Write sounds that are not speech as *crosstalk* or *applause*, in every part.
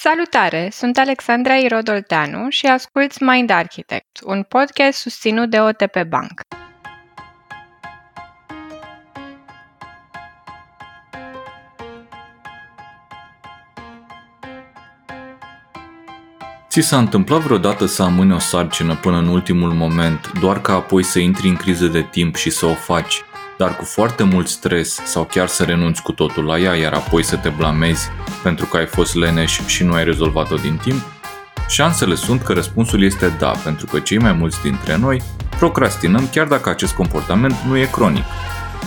Salutare! Sunt Alexandra Irodolteanu și asculți Mind Architect, un podcast susținut de OTP Bank. Ți s-a întâmplat vreodată să amâni o sarcină până în ultimul moment, doar ca apoi să intri în criză de timp și să o faci, dar cu foarte mult stres sau chiar să renunți cu totul la ea, iar apoi să te blamezi pentru că ai fost leneș și nu ai rezolvat-o din timp? Șansele sunt că răspunsul este da, pentru că cei mai mulți dintre noi procrastinăm chiar dacă acest comportament nu e cronic.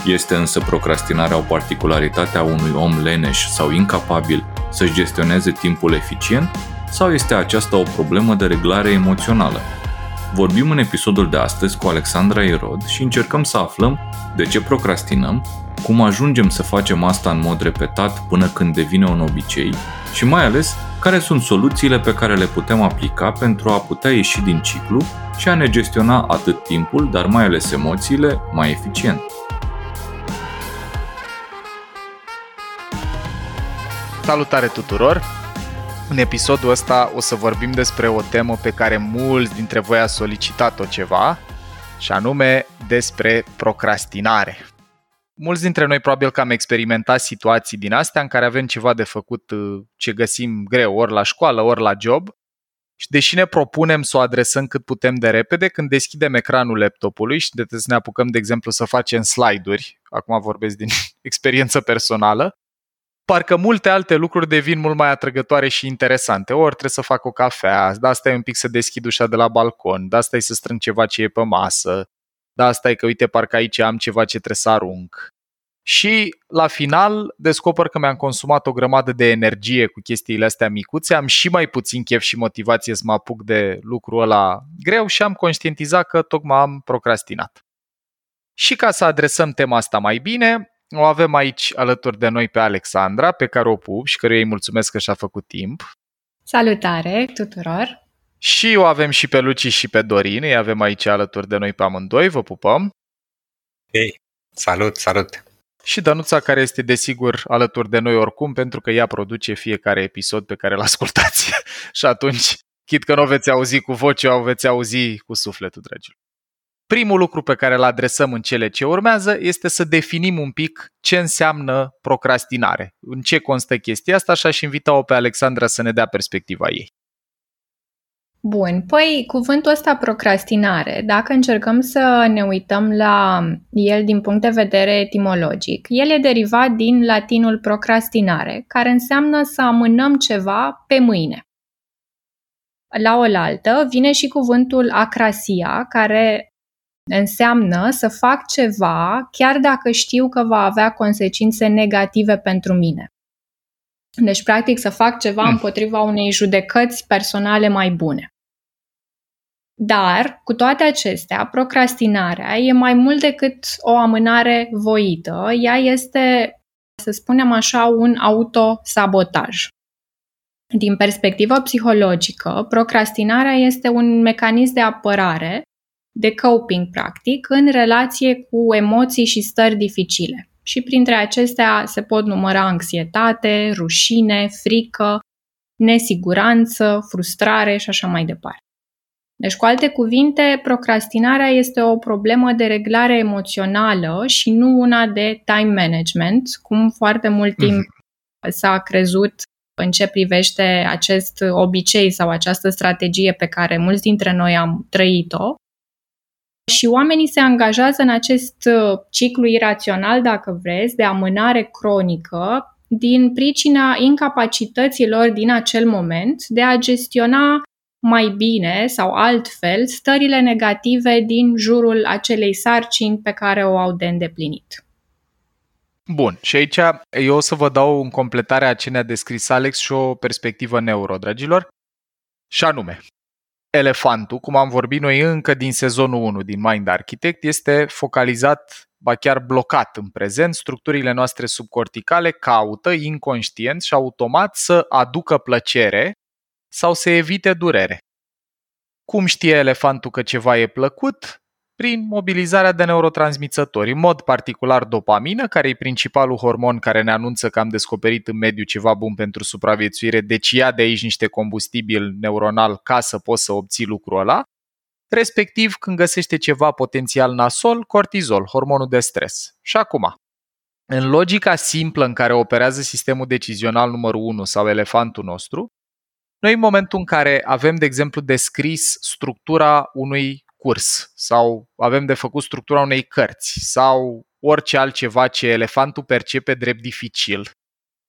Este însă procrastinarea o particularitate a unui om leneș sau incapabil să-și gestioneze timpul eficient sau este aceasta o problemă de reglare emoțională? Vorbim în episodul de astăzi cu Alexandra Erod și încercăm să aflăm de ce procrastinăm, cum ajungem să facem asta în mod repetat până când devine un obicei și mai ales care sunt soluțiile pe care le putem aplica pentru a putea ieși din ciclu și a ne gestiona atât timpul, dar mai ales emoțiile, mai eficient. Salutare tuturor! În episodul ăsta o să vorbim despre o temă pe care mulți dintre voi a solicitat-o ceva, și anume despre procrastinare. Mulți dintre noi probabil că am experimentat situații din astea în care avem ceva de făcut uh, ce găsim greu, ori la școală, ori la job, și deși ne propunem să o adresăm cât putem de repede, când deschidem ecranul laptopului și de să ne apucăm, de exemplu, să facem slide-uri, acum vorbesc din *laughs* experiență personală, parcă multe alte lucruri devin mult mai atrăgătoare și interesante. Ori trebuie să fac o cafea, da, asta e un pic să deschid ușa de la balcon, da, asta e să strâng ceva ce e pe masă, da, asta e că, uite, parcă aici am ceva ce trebuie să arunc. Și la final descoper că mi-am consumat o grămadă de energie cu chestiile astea micuțe, am și mai puțin chef și motivație să mă apuc de lucrul ăla greu și am conștientizat că tocmai am procrastinat. Și ca să adresăm tema asta mai bine, o avem aici alături de noi pe Alexandra, pe care o pup și care îi mulțumesc că și-a făcut timp. Salutare tuturor! Și o avem și pe Luci și pe Dorin, îi avem aici alături de noi pe amândoi, vă pupăm. Hei, salut, salut! Și Danuța, care este desigur alături de noi oricum, pentru că ea produce fiecare episod pe care îl ascultați. *laughs* și atunci, chit că nu o veți auzi cu voce, o veți auzi cu sufletul, dragilor. Primul lucru pe care îl adresăm în cele ce urmează este să definim un pic ce înseamnă procrastinare, în ce constă chestia asta și aș invita-o pe Alexandra să ne dea perspectiva ei. Bun, păi cuvântul ăsta procrastinare, dacă încercăm să ne uităm la el din punct de vedere etimologic, el e derivat din latinul procrastinare, care înseamnă să amânăm ceva pe mâine. La oaltă vine și cuvântul acrasia, care Înseamnă să fac ceva chiar dacă știu că va avea consecințe negative pentru mine. Deci, practic, să fac ceva hmm. împotriva unei judecăți personale mai bune. Dar, cu toate acestea, procrastinarea e mai mult decât o amânare voită. Ea este, să spunem așa, un autosabotaj. Din perspectivă psihologică, procrastinarea este un mecanism de apărare de coping, practic, în relație cu emoții și stări dificile. Și printre acestea se pot număra anxietate, rușine, frică, nesiguranță, frustrare și așa mai departe. Deci, cu alte cuvinte, procrastinarea este o problemă de reglare emoțională și nu una de time management, cum foarte mult timp mm-hmm. s-a crezut în ce privește acest obicei sau această strategie pe care mulți dintre noi am trăit-o, și oamenii se angajează în acest uh, ciclu irațional, dacă vreți, de amânare cronică, din pricina incapacităților din acel moment de a gestiona mai bine sau altfel stările negative din jurul acelei sarcini pe care o au de îndeplinit. Bun, și aici eu o să vă dau în completare a ce ne-a descris Alex și o perspectivă neuro, dragilor. Și anume, elefantul, cum am vorbit noi încă din sezonul 1 din Mind Architect, este focalizat, ba chiar blocat în prezent. Structurile noastre subcorticale caută inconștient și automat să aducă plăcere sau să evite durere. Cum știe elefantul că ceva e plăcut? Prin mobilizarea de neurotransmițători, în mod particular dopamină, care e principalul hormon care ne anunță că am descoperit în mediu ceva bun pentru supraviețuire, deci ia de aici niște combustibil neuronal ca să poți să obții lucrul ăla, respectiv când găsește ceva potențial nasol, cortizol, hormonul de stres. Și acum, în logica simplă în care operează sistemul decizional numărul 1 sau elefantul nostru, noi în momentul în care avem, de exemplu, descris structura unui curs sau avem de făcut structura unei cărți sau orice altceva ce elefantul percepe drept dificil,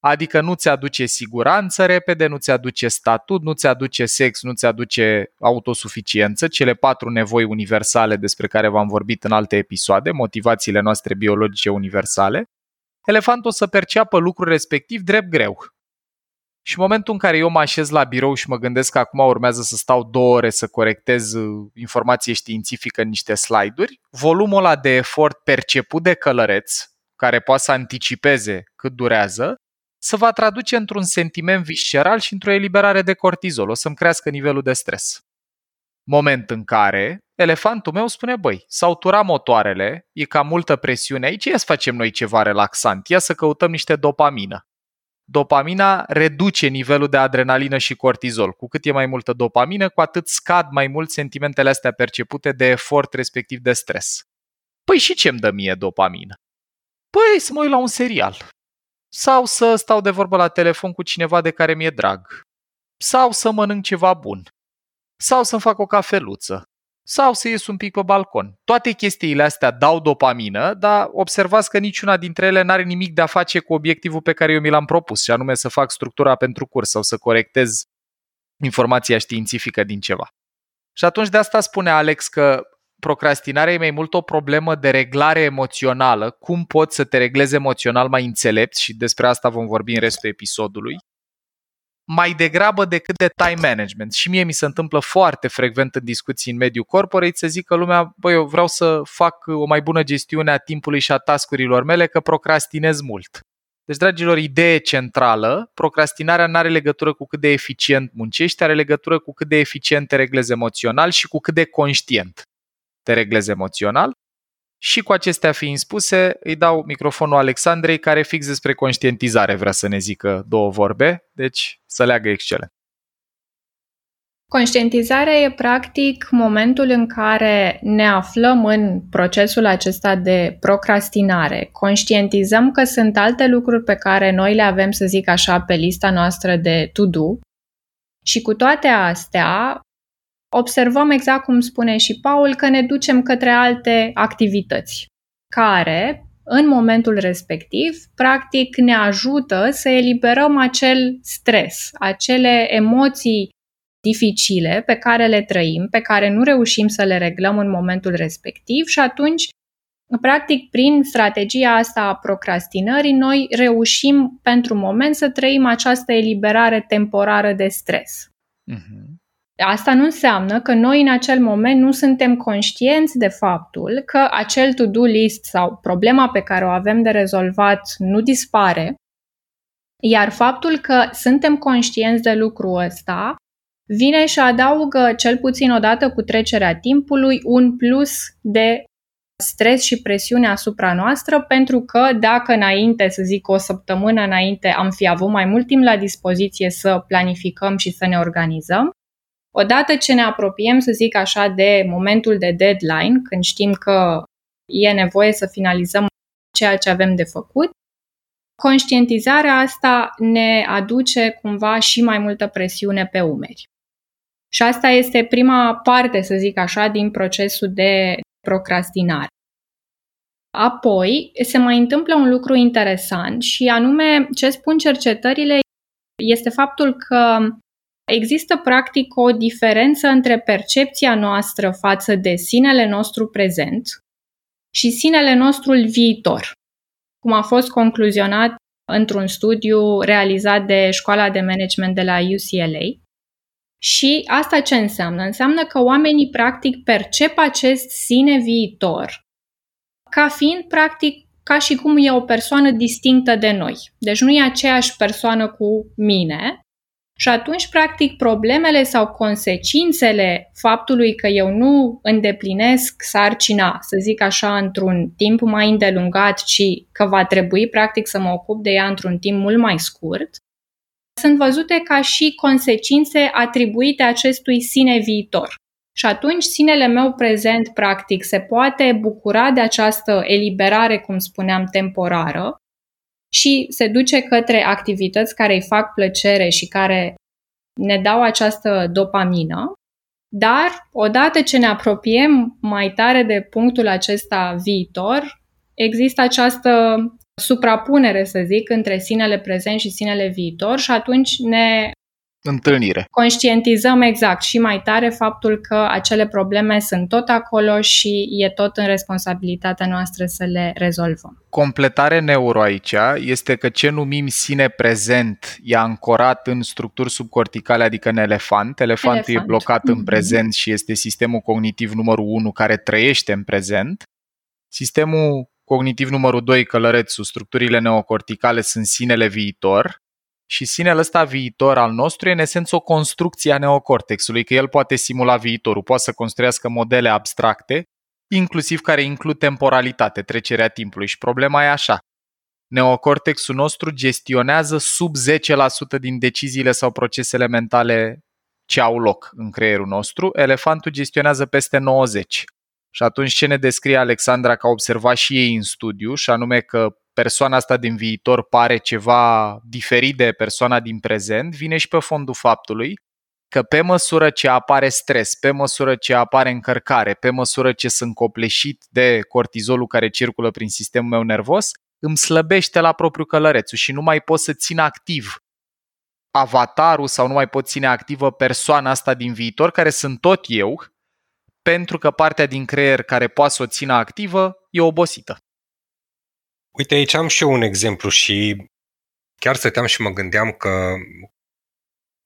adică nu ți aduce siguranță repede, nu ți aduce statut, nu ți aduce sex, nu ți aduce autosuficiență, cele patru nevoi universale despre care v-am vorbit în alte episoade, motivațiile noastre biologice universale, elefantul o să perceapă lucrul respectiv drept greu. Și în momentul în care eu mă așez la birou și mă gândesc că acum urmează să stau două ore să corectez uh, informație științifică în niște slide-uri, volumul ăla de efort perceput de călăreț, care poate să anticipeze cât durează, se va traduce într-un sentiment visceral și într-o eliberare de cortizol. O să-mi crească nivelul de stres. Moment în care elefantul meu spune, băi, s-au turat motoarele, e cam multă presiune aici, ia să facem noi ceva relaxant, ia să căutăm niște dopamină dopamina reduce nivelul de adrenalină și cortizol. Cu cât e mai multă dopamină, cu atât scad mai mult sentimentele astea percepute de efort, respectiv de stres. Păi și ce-mi dă mie dopamină? Păi să mă uit la un serial. Sau să stau de vorbă la telefon cu cineva de care mi-e drag. Sau să mănânc ceva bun. Sau să-mi fac o cafeluță sau să ies un pic pe balcon. Toate chestiile astea dau dopamină, dar observați că niciuna dintre ele n-are nimic de a face cu obiectivul pe care eu mi l-am propus, și anume să fac structura pentru curs sau să corectez informația științifică din ceva. Și atunci de asta spune Alex că procrastinarea e mai mult o problemă de reglare emoțională, cum poți să te reglezi emoțional mai înțelept și despre asta vom vorbi în restul episodului mai degrabă decât de time management. Și mie mi se întâmplă foarte frecvent în discuții în mediul corporate să zic că lumea, băi, eu vreau să fac o mai bună gestiune a timpului și a tascurilor mele, că procrastinez mult. Deci, dragilor, idee centrală, procrastinarea nu are legătură cu cât de eficient muncești, are legătură cu cât de eficient te reglezi emoțional și cu cât de conștient te reglezi emoțional. Și cu acestea fiind spuse, îi dau microfonul Alexandrei, care fix despre conștientizare vrea să ne zică două vorbe, deci să leagă excelent. Conștientizarea e practic momentul în care ne aflăm în procesul acesta de procrastinare. Conștientizăm că sunt alte lucruri pe care noi le avem, să zic așa, pe lista noastră de to-do și cu toate astea observăm exact cum spune și Paul că ne ducem către alte activități care, în momentul respectiv, practic ne ajută să eliberăm acel stres, acele emoții dificile pe care le trăim, pe care nu reușim să le reglăm în momentul respectiv și atunci, practic, prin strategia asta a procrastinării, noi reușim pentru moment să trăim această eliberare temporară de stres. Uh-huh. Asta nu înseamnă că noi în acel moment nu suntem conștienți de faptul că acel to-do list sau problema pe care o avem de rezolvat nu dispare, iar faptul că suntem conștienți de lucrul ăsta vine și adaugă, cel puțin odată cu trecerea timpului, un plus de stres și presiune asupra noastră, pentru că dacă înainte, să zic o săptămână înainte, am fi avut mai mult timp la dispoziție să planificăm și să ne organizăm, Odată ce ne apropiem, să zic așa, de momentul de deadline, când știm că e nevoie să finalizăm ceea ce avem de făcut, conștientizarea asta ne aduce cumva și mai multă presiune pe umeri. Și asta este prima parte, să zic așa, din procesul de procrastinare. Apoi, se mai întâmplă un lucru interesant și anume ce spun cercetările este faptul că Există practic o diferență între percepția noastră față de sinele nostru prezent și sinele nostru viitor, cum a fost concluzionat într-un studiu realizat de școala de management de la UCLA. Și asta ce înseamnă? Înseamnă că oamenii practic percep acest sine viitor ca fiind practic ca și cum e o persoană distinctă de noi. Deci nu e aceeași persoană cu mine, Și atunci, practic, problemele sau consecințele faptului că eu nu îndeplinesc sarcina, să zic așa, într-un timp mai îndelungat, ci că va trebui, practic, să mă ocup de ea într-un timp mult mai scurt, sunt văzute ca și consecințe atribuite acestui sine viitor. Și atunci sinele meu prezent, practic, se poate bucura de această eliberare, cum spuneam, temporară și se duce către activități care îi fac plăcere și care ne dau această dopamină. Dar, odată ce ne apropiem mai tare de punctul acesta viitor, există această suprapunere, să zic, între sinele prezent și sinele viitor și atunci ne întâlnire. Conștientizăm exact și mai tare faptul că acele probleme sunt tot acolo și e tot în responsabilitatea noastră să le rezolvăm. Completare neuro aici este că ce numim sine prezent e ancorat în structuri subcorticale, adică în elefant. Elefantul elefant. e blocat mm-hmm. în prezent și este sistemul cognitiv numărul 1 care trăiește în prezent. Sistemul cognitiv numărul 2, călărețul, structurile neocorticale sunt sinele viitor, și sinele ăsta viitor al nostru e în esență o construcție a neocortexului, că el poate simula viitorul, poate să construiască modele abstracte, inclusiv care includ temporalitate, trecerea timpului. Și problema e așa. Neocortexul nostru gestionează sub 10% din deciziile sau procesele mentale ce au loc în creierul nostru, elefantul gestionează peste 90%. Și atunci ce ne descrie Alexandra că a observat și ei în studiu, și anume că persoana asta din viitor pare ceva diferit de persoana din prezent, vine și pe fondul faptului că pe măsură ce apare stres, pe măsură ce apare încărcare, pe măsură ce sunt copleșit de cortizolul care circulă prin sistemul meu nervos, îmi slăbește la propriu călărețul și nu mai pot să țin activ avatarul sau nu mai pot ține activă persoana asta din viitor, care sunt tot eu, pentru că partea din creier care poate să o țină activă e obosită. Uite, aici am și eu un exemplu și chiar stăteam și mă gândeam că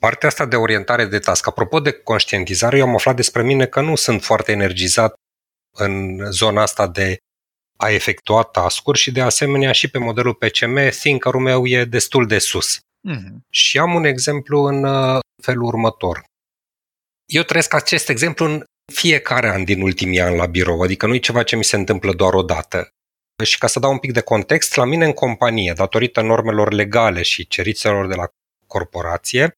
partea asta de orientare de task, apropo de conștientizare, eu am aflat despre mine că nu sunt foarte energizat în zona asta de a efectua task și de asemenea și pe modelul PCM, thinker-ul meu e destul de sus. Mm-hmm. Și am un exemplu în uh, felul următor. Eu trăiesc acest exemplu în fiecare an din ultimii ani la birou, adică nu e ceva ce mi se întâmplă doar o dată. Și ca să dau un pic de context, la mine în companie, datorită normelor legale și cerințelor de la corporație,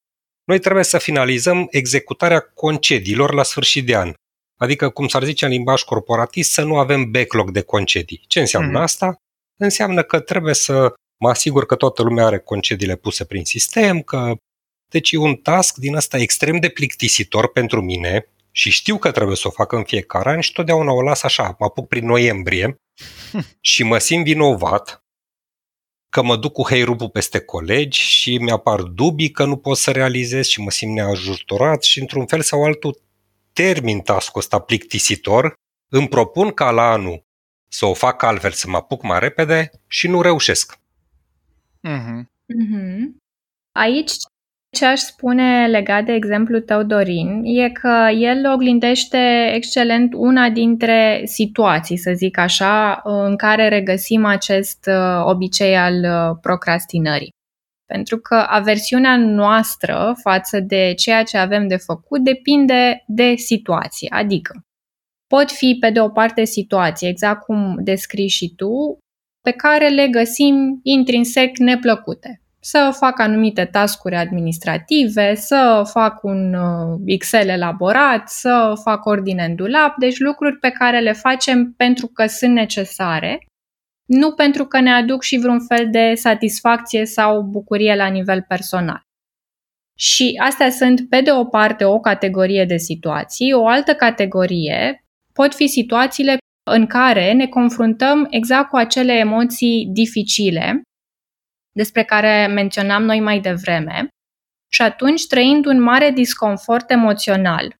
noi trebuie să finalizăm executarea concediilor la sfârșit de an. Adică, cum s-ar zice în limbaj corporatist, să nu avem backlog de concedii. Ce înseamnă mm-hmm. asta? Înseamnă că trebuie să mă asigur că toată lumea are concediile puse prin sistem, că deci e un task din ăsta extrem de plictisitor pentru mine și știu că trebuie să o fac în fiecare an și totdeauna o las așa, mă apuc prin noiembrie *laughs* și mă simt vinovat că mă duc cu heirupul peste colegi și mi-apar dubii că nu pot să realizez și mă simt neajutorat și într-un fel sau altul termin task-ul ăsta plictisitor, îmi propun ca la anul să o fac altfel, să mă apuc mai repede și nu reușesc. Mm-hmm. Mm-hmm. Aici ce aș spune legat de exemplul tău, Dorin, e că el oglindește excelent una dintre situații, să zic așa, în care regăsim acest uh, obicei al uh, procrastinării. Pentru că aversiunea noastră față de ceea ce avem de făcut depinde de situație. Adică, pot fi, pe de o parte, situații, exact cum descrii și tu, pe care le găsim intrinsec neplăcute să fac anumite tascuri administrative, să fac un uh, Excel elaborat, să fac ordine în dulap, deci lucruri pe care le facem pentru că sunt necesare, nu pentru că ne aduc și vreun fel de satisfacție sau bucurie la nivel personal. Și astea sunt, pe de o parte, o categorie de situații, o altă categorie pot fi situațiile în care ne confruntăm exact cu acele emoții dificile despre care menționam noi mai devreme, și atunci trăind un mare disconfort emoțional.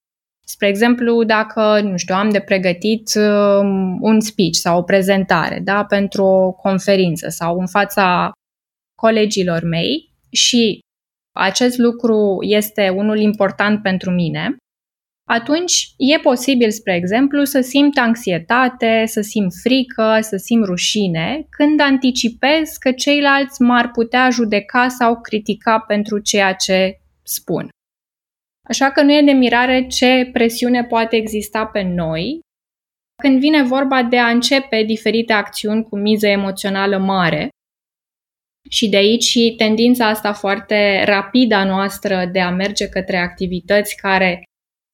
Spre exemplu, dacă, nu știu, am de pregătit um, un speech sau o prezentare da, pentru o conferință sau în fața colegilor mei și acest lucru este unul important pentru mine, atunci e posibil, spre exemplu, să simt anxietate, să simt frică, să simt rușine, când anticipez că ceilalți m-ar putea judeca sau critica pentru ceea ce spun. Așa că nu e de mirare ce presiune poate exista pe noi când vine vorba de a începe diferite acțiuni cu miză emoțională mare. Și de aici și tendința asta foarte rapidă a noastră de a merge către activități care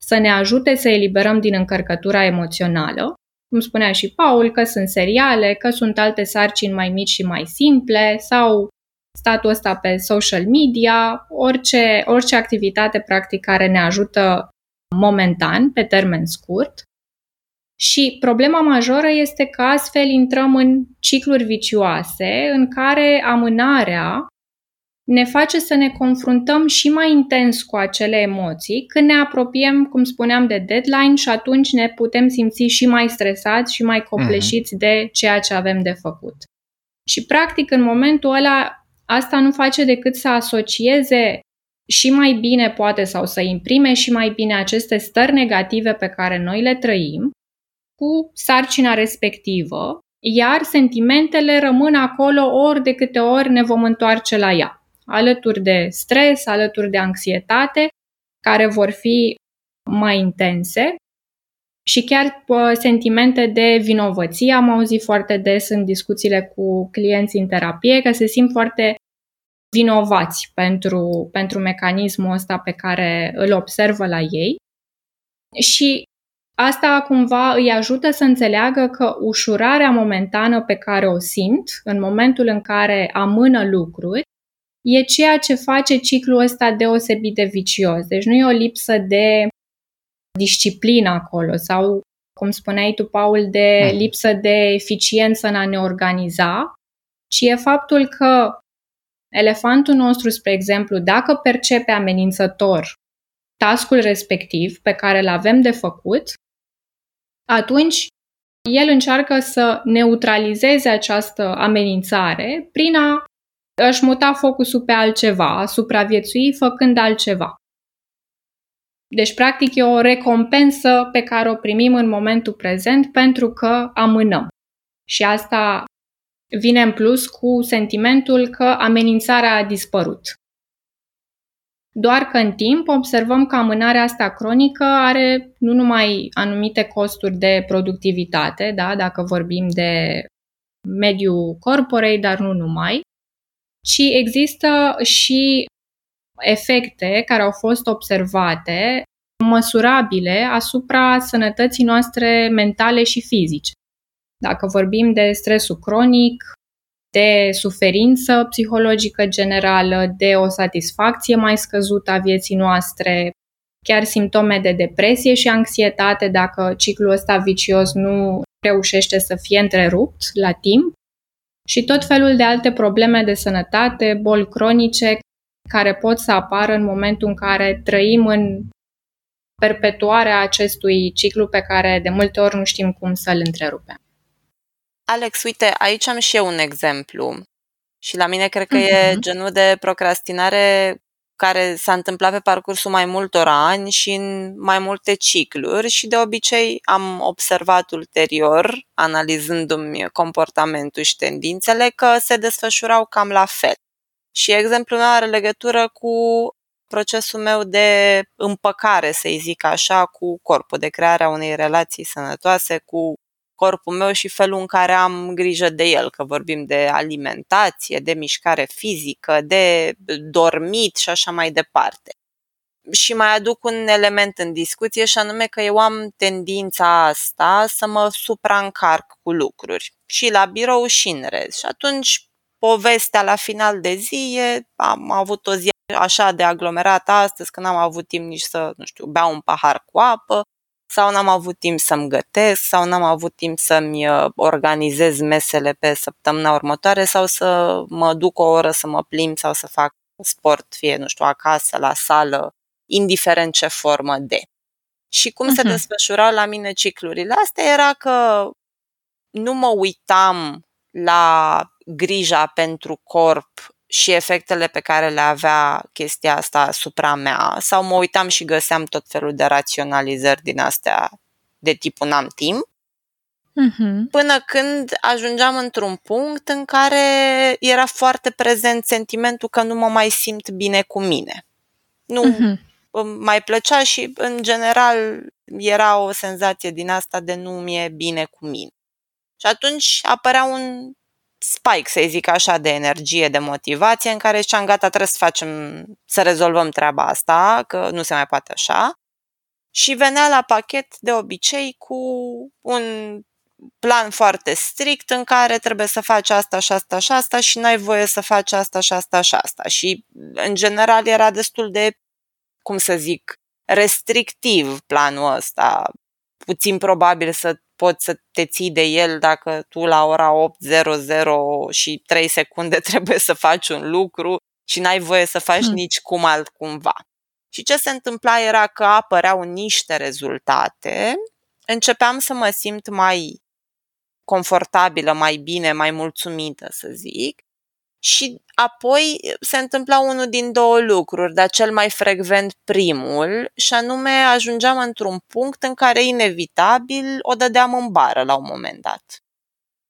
să ne ajute să eliberăm din încărcătura emoțională, cum spunea și Paul, că sunt seriale, că sunt alte sarcini mai mici și mai simple sau statul ăsta pe social media, orice, orice activitate practic care ne ajută momentan, pe termen scurt. Și problema majoră este că astfel intrăm în cicluri vicioase în care amânarea ne face să ne confruntăm și mai intens cu acele emoții când ne apropiem, cum spuneam, de deadline și atunci ne putem simți și mai stresați și mai copleșiți uh-huh. de ceea ce avem de făcut. Și practic în momentul ăla asta nu face decât să asocieze și mai bine poate sau să imprime și mai bine aceste stări negative pe care noi le trăim cu sarcina respectivă, iar sentimentele rămân acolo ori de câte ori ne vom întoarce la ea, alături de stres, alături de anxietate, care vor fi mai intense și chiar sentimente de vinovăție. Am auzit foarte des în discuțiile cu clienții în terapie că se simt foarte vinovați pentru, pentru mecanismul ăsta pe care îl observă la ei. Și asta cumva îi ajută să înțeleagă că ușurarea momentană pe care o simt în momentul în care amână lucruri e ceea ce face ciclul ăsta deosebit de vicios. Deci nu e o lipsă de disciplină acolo sau, cum spuneai tu, Paul, de mm. lipsă de eficiență în a ne organiza, ci e faptul că elefantul nostru, spre exemplu, dacă percepe amenințător tascul respectiv pe care îl avem de făcut, atunci el încearcă să neutralizeze această amenințare prin a își muta focusul pe altceva, a supraviețui făcând altceva. Deci, practic, e o recompensă pe care o primim în momentul prezent pentru că amânăm. Și asta vine în plus cu sentimentul că amenințarea a dispărut. Doar că în timp observăm că amânarea asta cronică are nu numai anumite costuri de productivitate, da, dacă vorbim de mediul corporate, dar nu numai, ci există și efecte care au fost observate, măsurabile asupra sănătății noastre mentale și fizice. Dacă vorbim de stresul cronic, de suferință psihologică generală, de o satisfacție mai scăzută a vieții noastre, chiar simptome de depresie și anxietate dacă ciclul ăsta vicios nu reușește să fie întrerupt la timp și tot felul de alte probleme de sănătate, boli cronice care pot să apară în momentul în care trăim în perpetuarea acestui ciclu pe care de multe ori nu știm cum să-l întrerupem. Alex, uite, aici am și eu un exemplu. Și la mine cred că mm-hmm. e genul de procrastinare care s-a întâmplat pe parcursul mai multor ani și în mai multe cicluri și de obicei am observat ulterior, analizându-mi comportamentul și tendințele, că se desfășurau cam la fel. Și exemplul meu are legătură cu procesul meu de împăcare, să-i zic așa, cu corpul, de crearea unei relații sănătoase cu corpul meu și felul în care am grijă de el, că vorbim de alimentație, de mișcare fizică, de dormit și așa mai departe. Și mai aduc un element în discuție și anume că eu am tendința asta să mă supraîncarc cu lucruri și la birou și în rez. Și atunci povestea la final de zi e, am avut o zi așa de aglomerată astăzi că n-am avut timp nici să, nu știu, beau un pahar cu apă, sau n-am avut timp să-mi gătesc, sau n-am avut timp să-mi uh, organizez mesele pe săptămâna următoare, sau să mă duc o oră să mă plimb sau să fac sport, fie, nu știu, acasă, la sală, indiferent ce formă de. Și cum uh-huh. se mhm. desfășurau la mine ciclurile astea era că nu mă uitam la grija pentru corp și efectele pe care le avea chestia asta asupra mea sau mă uitam și găseam tot felul de raționalizări din astea de tipul n-am timp. Uh-huh. Până când ajungeam într-un punct în care era foarte prezent sentimentul că nu mă mai simt bine cu mine. nu uh-huh. mai plăcea și, în general, era o senzație din asta de nu mi-e bine cu mine. Și atunci apărea un spike, să zic așa, de energie, de motivație, în care ziceam, gata, trebuie să facem, să rezolvăm treaba asta, că nu se mai poate așa. Și venea la pachet de obicei cu un plan foarte strict în care trebuie să faci asta și asta și asta și n-ai voie să faci asta și asta și asta. Și, în general, era destul de, cum să zic, restrictiv planul ăsta. Puțin probabil să poți să te ții de el dacă tu la ora 8.00 și 3 secunde *laughs* trebuie să faci un lucru și n-ai voie să faci hmm. nici cum altcumva. Și ce se întâmpla era că apăreau niște rezultate, începeam să mă simt mai confortabilă, mai bine, mai mulțumită, să zic. Și apoi se întâmpla unul din două lucruri, dar cel mai frecvent primul, și anume ajungeam într-un punct în care inevitabil o dădeam în bară la un moment dat.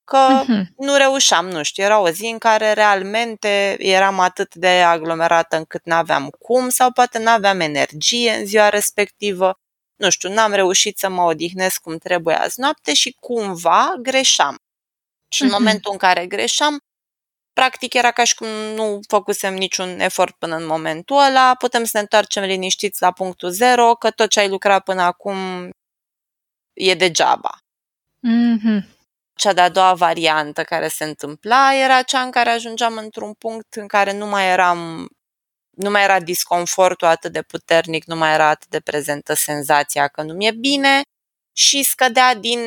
Că uh-huh. nu reușeam, nu știu, era o zi în care realmente eram atât de aglomerată încât n-aveam cum sau poate n-aveam energie în ziua respectivă nu știu, n-am reușit să mă odihnesc cum trebuie azi noapte și cumva greșeam. Și în mhm. momentul în care greșeam, practic era ca și cum nu făcusem niciun efort până în momentul ăla, putem să ne întoarcem liniștiți la punctul zero, că tot ce ai lucrat până acum e degeaba. Mm-hmm. Cea de-a doua variantă care se întâmpla era cea în care ajungeam într-un punct în care nu mai eram nu mai era disconfortul atât de puternic, nu mai era atât de prezentă senzația că nu mi-e bine și scădea din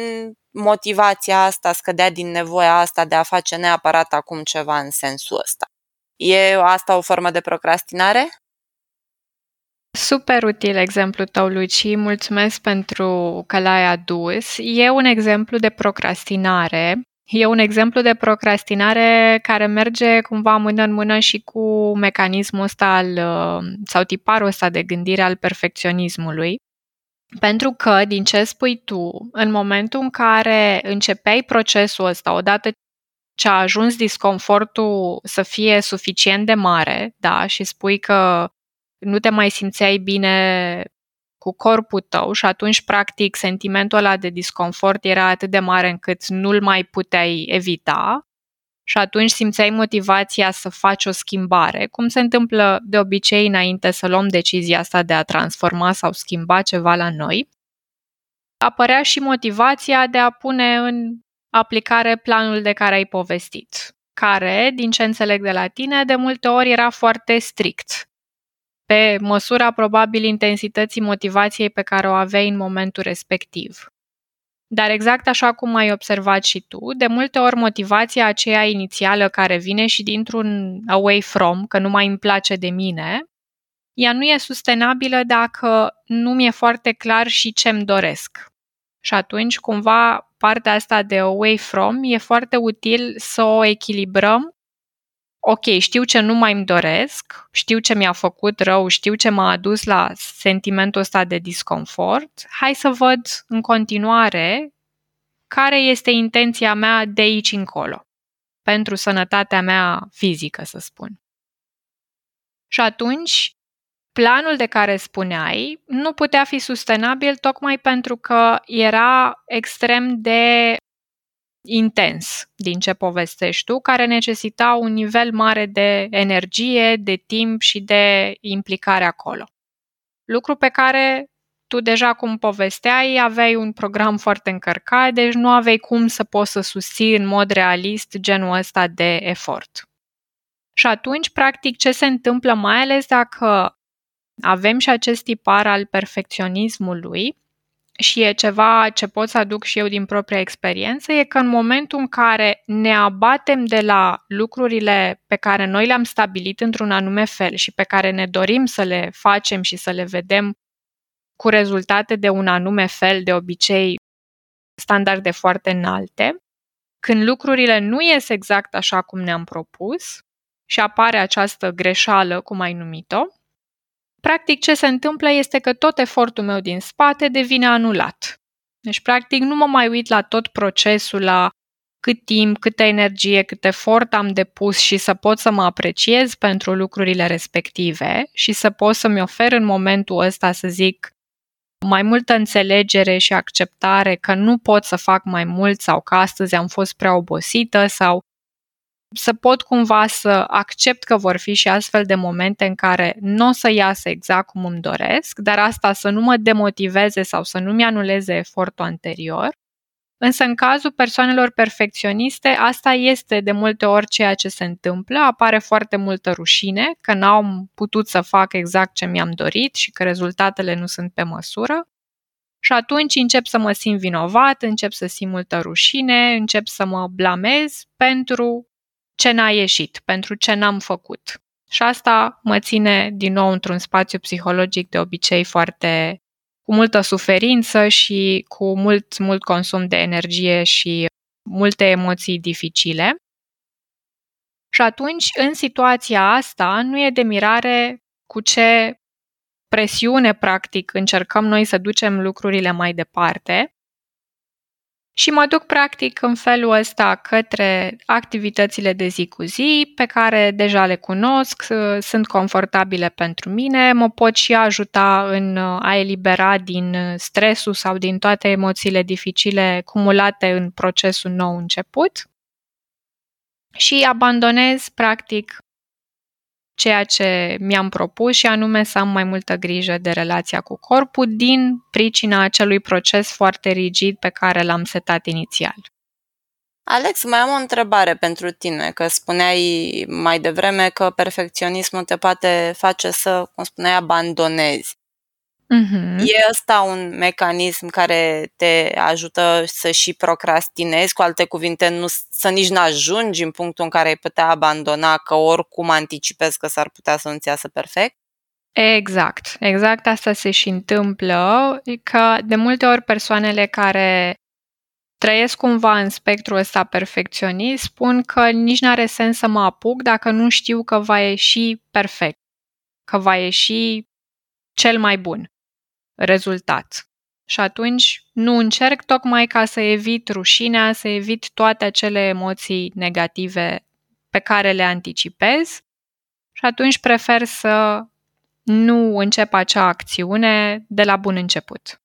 motivația asta, scădea din nevoia asta de a face neapărat acum ceva în sensul ăsta. E asta o formă de procrastinare? Super util exemplul tău, Luci. Mulțumesc pentru că l-ai adus. E un exemplu de procrastinare E un exemplu de procrastinare care merge cumva mână în mână și cu mecanismul ăsta al, uh, sau tiparul ăsta de gândire al perfecționismului. Pentru că, din ce spui tu, în momentul în care începeai procesul ăsta, odată ce a ajuns disconfortul să fie suficient de mare, da, și spui că nu te mai simțeai bine cu corpul tău și atunci, practic, sentimentul ăla de disconfort era atât de mare încât nu-l mai puteai evita și atunci simțeai motivația să faci o schimbare, cum se întâmplă de obicei înainte să luăm decizia asta de a transforma sau schimba ceva la noi. Apărea și motivația de a pune în aplicare planul de care ai povestit, care, din ce înțeleg de la tine, de multe ori era foarte strict pe măsura probabil intensității motivației pe care o aveai în momentul respectiv. Dar exact așa cum ai observat și tu, de multe ori motivația aceea inițială care vine și dintr-un away from, că nu mai îmi place de mine, ea nu e sustenabilă dacă nu mi-e foarte clar și ce-mi doresc. Și atunci, cumva, partea asta de away from e foarte util să o echilibrăm ok, știu ce nu mai îmi doresc, știu ce mi-a făcut rău, știu ce m-a adus la sentimentul ăsta de disconfort, hai să văd în continuare care este intenția mea de aici încolo, pentru sănătatea mea fizică, să spun. Și atunci, planul de care spuneai nu putea fi sustenabil tocmai pentru că era extrem de intens din ce povestești tu, care necesita un nivel mare de energie, de timp și de implicare acolo. Lucru pe care tu deja cum povesteai, aveai un program foarte încărcat, deci nu aveai cum să poți să susții în mod realist genul ăsta de efort. Și atunci, practic, ce se întâmplă, mai ales dacă avem și acest tipar al perfecționismului, și e ceva ce pot să aduc și eu din propria experiență, e că în momentul în care ne abatem de la lucrurile pe care noi le-am stabilit într-un anume fel și pe care ne dorim să le facem și să le vedem cu rezultate de un anume fel, de obicei standarde foarte înalte, când lucrurile nu ies exact așa cum ne-am propus și apare această greșeală, cum ai numit-o, Practic, ce se întâmplă este că tot efortul meu din spate devine anulat. Deci, practic, nu mă mai uit la tot procesul, la cât timp, câtă energie, cât efort am depus și să pot să mă apreciez pentru lucrurile respective și să pot să-mi ofer în momentul ăsta, să zic, mai multă înțelegere și acceptare că nu pot să fac mai mult sau că astăzi am fost prea obosită sau să pot cumva să accept că vor fi și astfel de momente în care nu o să iasă exact cum îmi doresc, dar asta să nu mă demotiveze sau să nu-mi anuleze efortul anterior. Însă în cazul persoanelor perfecționiste, asta este de multe ori ceea ce se întâmplă, apare foarte multă rușine că n-am putut să fac exact ce mi-am dorit și că rezultatele nu sunt pe măsură. Și atunci încep să mă simt vinovat, încep să simt multă rușine, încep să mă blamez pentru ce n-a ieșit, pentru ce n-am făcut. Și asta mă ține din nou într-un spațiu psihologic de obicei foarte cu multă suferință și cu mult, mult consum de energie și multe emoții dificile. Și atunci, în situația asta, nu e de mirare cu ce presiune, practic, încercăm noi să ducem lucrurile mai departe, și mă duc practic în felul ăsta către activitățile de zi cu zi pe care deja le cunosc, sunt confortabile pentru mine, mă pot și ajuta în a elibera din stresul sau din toate emoțiile dificile cumulate în procesul nou început. Și abandonez practic ceea ce mi-am propus și anume să am mai multă grijă de relația cu corpul din pricina acelui proces foarte rigid pe care l-am setat inițial. Alex, mai am o întrebare pentru tine, că spuneai mai devreme că perfecționismul te poate face să, cum spuneai, abandonezi. Mm-hmm. E ăsta un mecanism care te ajută să și procrastinezi, cu alte cuvinte, nu, să nici nu ajungi în punctul în care ai putea abandona, că oricum anticipezi că s-ar putea să nu-ți iasă perfect? Exact, exact asta se și întâmplă, că de multe ori persoanele care trăiesc cumva în spectrul ăsta perfecționist spun că nici nu are sens să mă apuc dacă nu știu că va ieși perfect, că va ieși cel mai bun rezultat. Și atunci nu încerc tocmai ca să evit rușinea, să evit toate acele emoții negative pe care le anticipez și atunci prefer să nu încep acea acțiune de la bun început.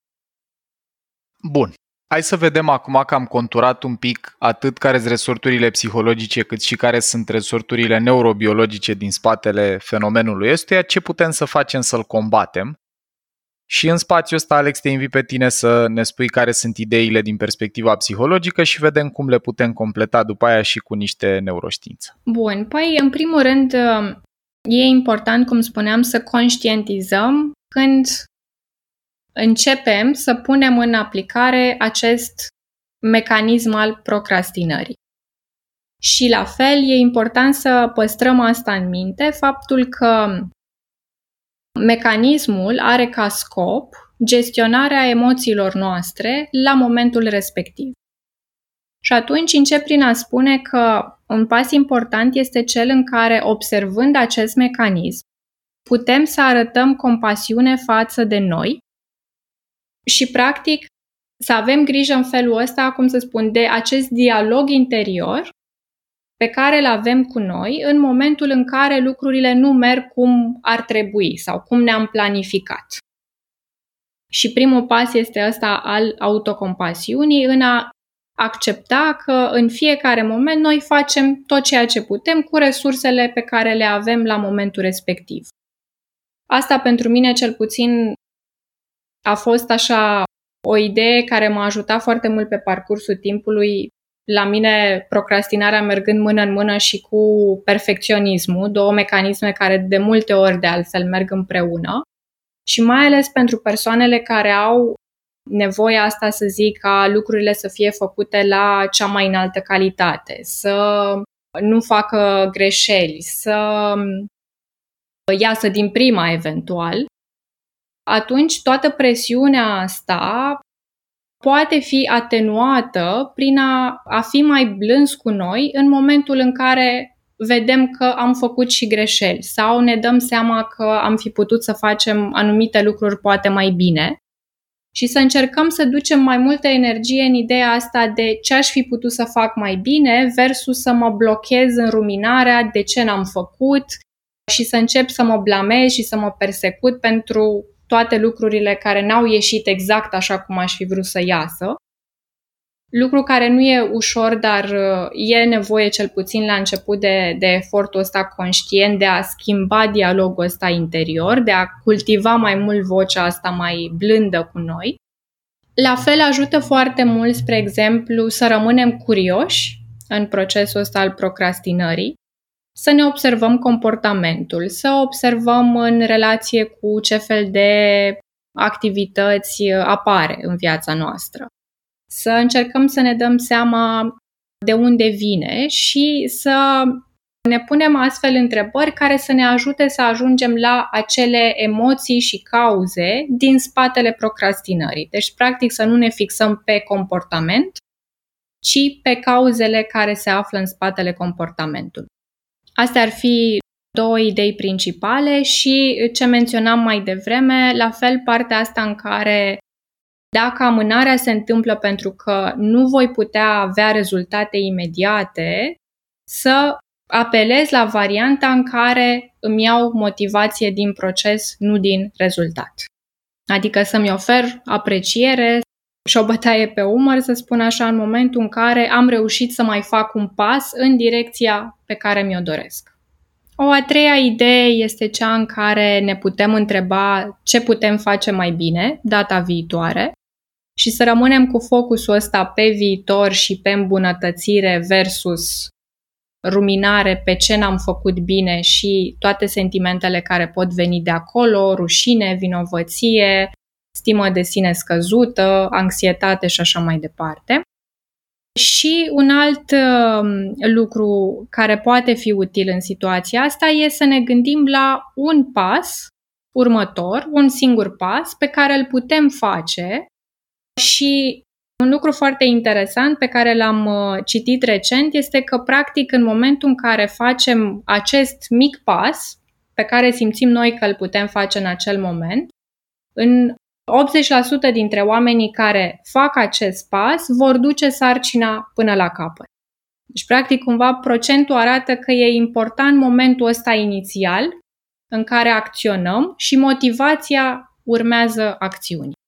Bun. Hai să vedem acum că am conturat un pic atât care sunt resorturile psihologice, cât și care sunt resorturile neurobiologice din spatele fenomenului ăstuia, ce putem să facem să-l combatem și în spațiul ăsta, Alex, te invit pe tine să ne spui care sunt ideile din perspectiva psihologică și vedem cum le putem completa după aia și cu niște neuroștiință. Bun, păi în primul rând e important, cum spuneam, să conștientizăm când începem să punem în aplicare acest mecanism al procrastinării. Și la fel e important să păstrăm asta în minte, faptul că Mecanismul are ca scop gestionarea emoțiilor noastre la momentul respectiv. Și atunci încep prin a spune că un pas important este cel în care, observând acest mecanism, putem să arătăm compasiune față de noi și, practic, să avem grijă în felul ăsta, cum să spun, de acest dialog interior pe care îl avem cu noi în momentul în care lucrurile nu merg cum ar trebui sau cum ne-am planificat. Și primul pas este ăsta al autocompasiunii în a accepta că în fiecare moment noi facem tot ceea ce putem cu resursele pe care le avem la momentul respectiv. Asta pentru mine cel puțin a fost așa o idee care m-a ajutat foarte mult pe parcursul timpului la mine procrastinarea mergând mână în mână și cu perfecționismul, două mecanisme care de multe ori de altfel merg împreună. Și mai ales pentru persoanele care au nevoia asta, să zic, ca lucrurile să fie făcute la cea mai înaltă calitate, să nu facă greșeli, să iasă din prima eventual, atunci toată presiunea asta poate fi atenuată prin a, a fi mai blânzi cu noi în momentul în care vedem că am făcut și greșeli sau ne dăm seama că am fi putut să facem anumite lucruri poate mai bine. și să încercăm să ducem mai multă energie în ideea asta de ce aș fi putut să fac mai bine versus să mă blochez în ruminarea de ce n-am făcut și să încep să mă blamez și să mă persecut pentru toate lucrurile care n-au ieșit exact așa cum aș fi vrut să iasă. Lucru care nu e ușor, dar uh, e nevoie cel puțin la început de, de efortul ăsta conștient de a schimba dialogul ăsta interior, de a cultiva mai mult vocea asta mai blândă cu noi. La fel ajută foarte mult, spre exemplu, să rămânem curioși în procesul ăsta al procrastinării, să ne observăm comportamentul, să observăm în relație cu ce fel de activități apare în viața noastră să încercăm să ne dăm seama de unde vine și să ne punem astfel întrebări care să ne ajute să ajungem la acele emoții și cauze din spatele procrastinării. Deci, practic, să nu ne fixăm pe comportament, ci pe cauzele care se află în spatele comportamentului. Astea ar fi două idei principale și ce menționam mai devreme, la fel partea asta în care dacă amânarea se întâmplă pentru că nu voi putea avea rezultate imediate, să apelez la varianta în care îmi iau motivație din proces, nu din rezultat. Adică să-mi ofer apreciere și o bătaie pe umăr, să spun așa, în momentul în care am reușit să mai fac un pas în direcția pe care mi-o doresc. O a treia idee este cea în care ne putem întreba ce putem face mai bine data viitoare și să rămânem cu focusul ăsta pe viitor și pe îmbunătățire versus ruminare pe ce n-am făcut bine și toate sentimentele care pot veni de acolo, rușine, vinovăție, stimă de sine scăzută, anxietate și așa mai departe. Și un alt uh, lucru care poate fi util în situația asta e să ne gândim la un pas următor, un singur pas pe care îl putem face și un lucru foarte interesant pe care l-am uh, citit recent este că, practic, în momentul în care facem acest mic pas, pe care simțim noi că îl putem face în acel moment, în 80% dintre oamenii care fac acest pas vor duce sarcina până la capăt. Deci, practic, cumva, procentul arată că e important momentul ăsta inițial în care acționăm și motivația urmează acțiunii.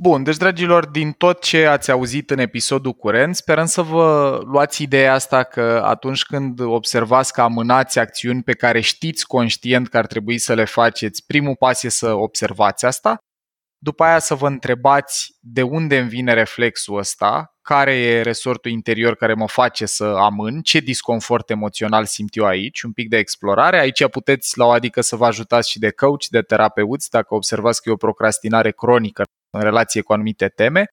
Bun, deci dragilor, din tot ce ați auzit în episodul curent, sperăm să vă luați ideea asta că atunci când observați că amânați acțiuni pe care știți conștient că ar trebui să le faceți, primul pas e să observați asta, după aia să vă întrebați de unde îmi vine reflexul ăsta, care e resortul interior care mă face să amân, ce disconfort emoțional simt eu aici, un pic de explorare. Aici puteți la o adică să vă ajutați și de coach, de terapeuți, dacă observați că e o procrastinare cronică în relație cu anumite teme.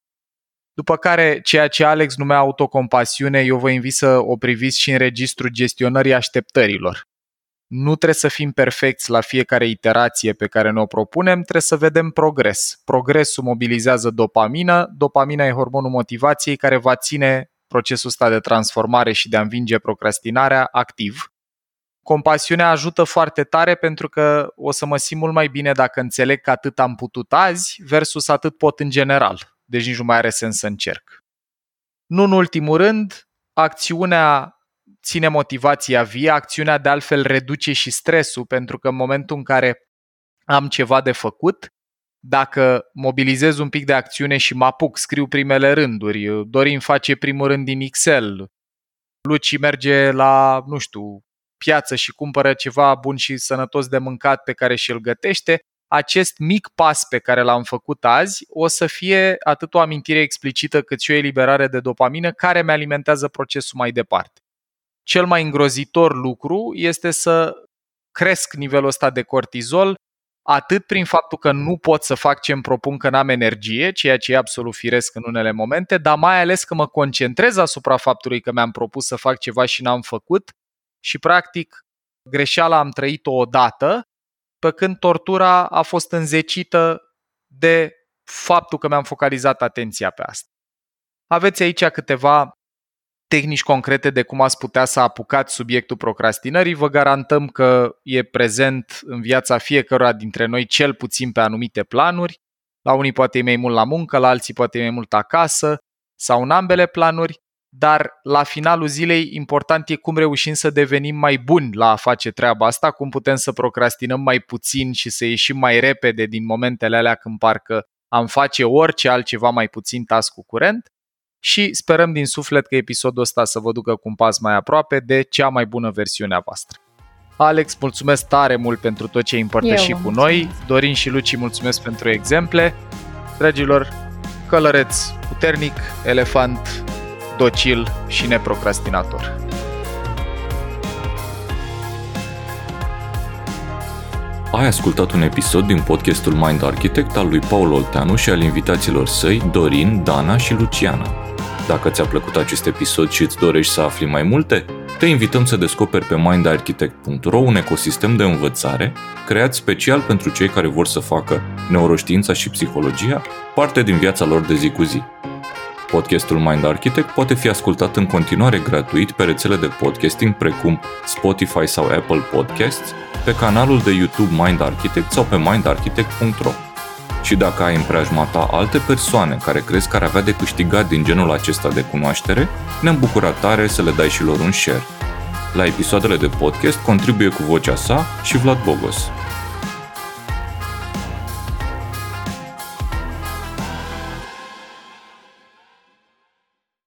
După care, ceea ce Alex numea autocompasiune, eu vă invit să o priviți și în registrul gestionării așteptărilor. Nu trebuie să fim perfecți la fiecare iterație pe care ne o propunem, trebuie să vedem progres. Progresul mobilizează dopamină, dopamina e hormonul motivației care va ține procesul ăsta de transformare și de a învinge procrastinarea activ. Compasiunea ajută foarte tare pentru că o să mă simt mult mai bine dacă înțeleg că atât am putut azi versus atât pot în general. Deci nici nu mai are sens să încerc. Nu în ultimul rând, acțiunea ține motivația vie, acțiunea de altfel reduce și stresul pentru că în momentul în care am ceva de făcut, dacă mobilizez un pic de acțiune și mă apuc, scriu primele rânduri, Dorin face primul rând din Excel, Luci merge la, nu știu, piață și cumpără ceva bun și sănătos de mâncat pe care și-l gătește, acest mic pas pe care l-am făcut azi o să fie atât o amintire explicită cât și o eliberare de dopamină care mi alimentează procesul mai departe. Cel mai îngrozitor lucru este să cresc nivelul ăsta de cortizol atât prin faptul că nu pot să fac ce îmi propun că n-am energie, ceea ce e absolut firesc în unele momente, dar mai ales că mă concentrez asupra faptului că mi-am propus să fac ceva și n-am făcut și practic greșeala am trăit-o odată, pe când tortura a fost înzecită de faptul că mi-am focalizat atenția pe asta. Aveți aici câteva tehnici concrete de cum ați putea să apucați subiectul procrastinării. Vă garantăm că e prezent în viața fiecăruia dintre noi cel puțin pe anumite planuri. La unii poate e mai mult la muncă, la alții poate e mai mult acasă sau în ambele planuri, dar la finalul zilei important e cum reușim să devenim mai buni la a face treaba asta, cum putem să procrastinăm mai puțin și să ieșim mai repede din momentele alea când parcă am face orice altceva mai puțin task cu curent și sperăm din suflet că episodul ăsta să vă ducă cu un pas mai aproape de cea mai bună versiune a voastră. Alex, mulțumesc tare mult pentru tot ce ai împărtășit cu noi. Dorin și Luci, mulțumesc pentru exemple. Dragilor, călăreț puternic, elefant docil și neprocrastinator. Ai ascultat un episod din podcastul Mind Architect al lui Paul Olteanu și al invitaților săi, Dorin, Dana și Luciana. Dacă ți-a plăcut acest episod și îți dorești să afli mai multe, te invităm să descoperi pe mindarchitect.ro un ecosistem de învățare creat special pentru cei care vor să facă neuroștiința și psihologia parte din viața lor de zi cu zi. Podcastul Mind Architect poate fi ascultat în continuare gratuit pe rețele de podcasting precum Spotify sau Apple Podcasts, pe canalul de YouTube Mind Architect sau pe mindarchitect.ro. Și dacă ai în preajma ta alte persoane care crezi că ar avea de câștigat din genul acesta de cunoaștere, ne-am bucurat tare să le dai și lor un share. La episoadele de podcast contribuie cu vocea sa și Vlad Bogos.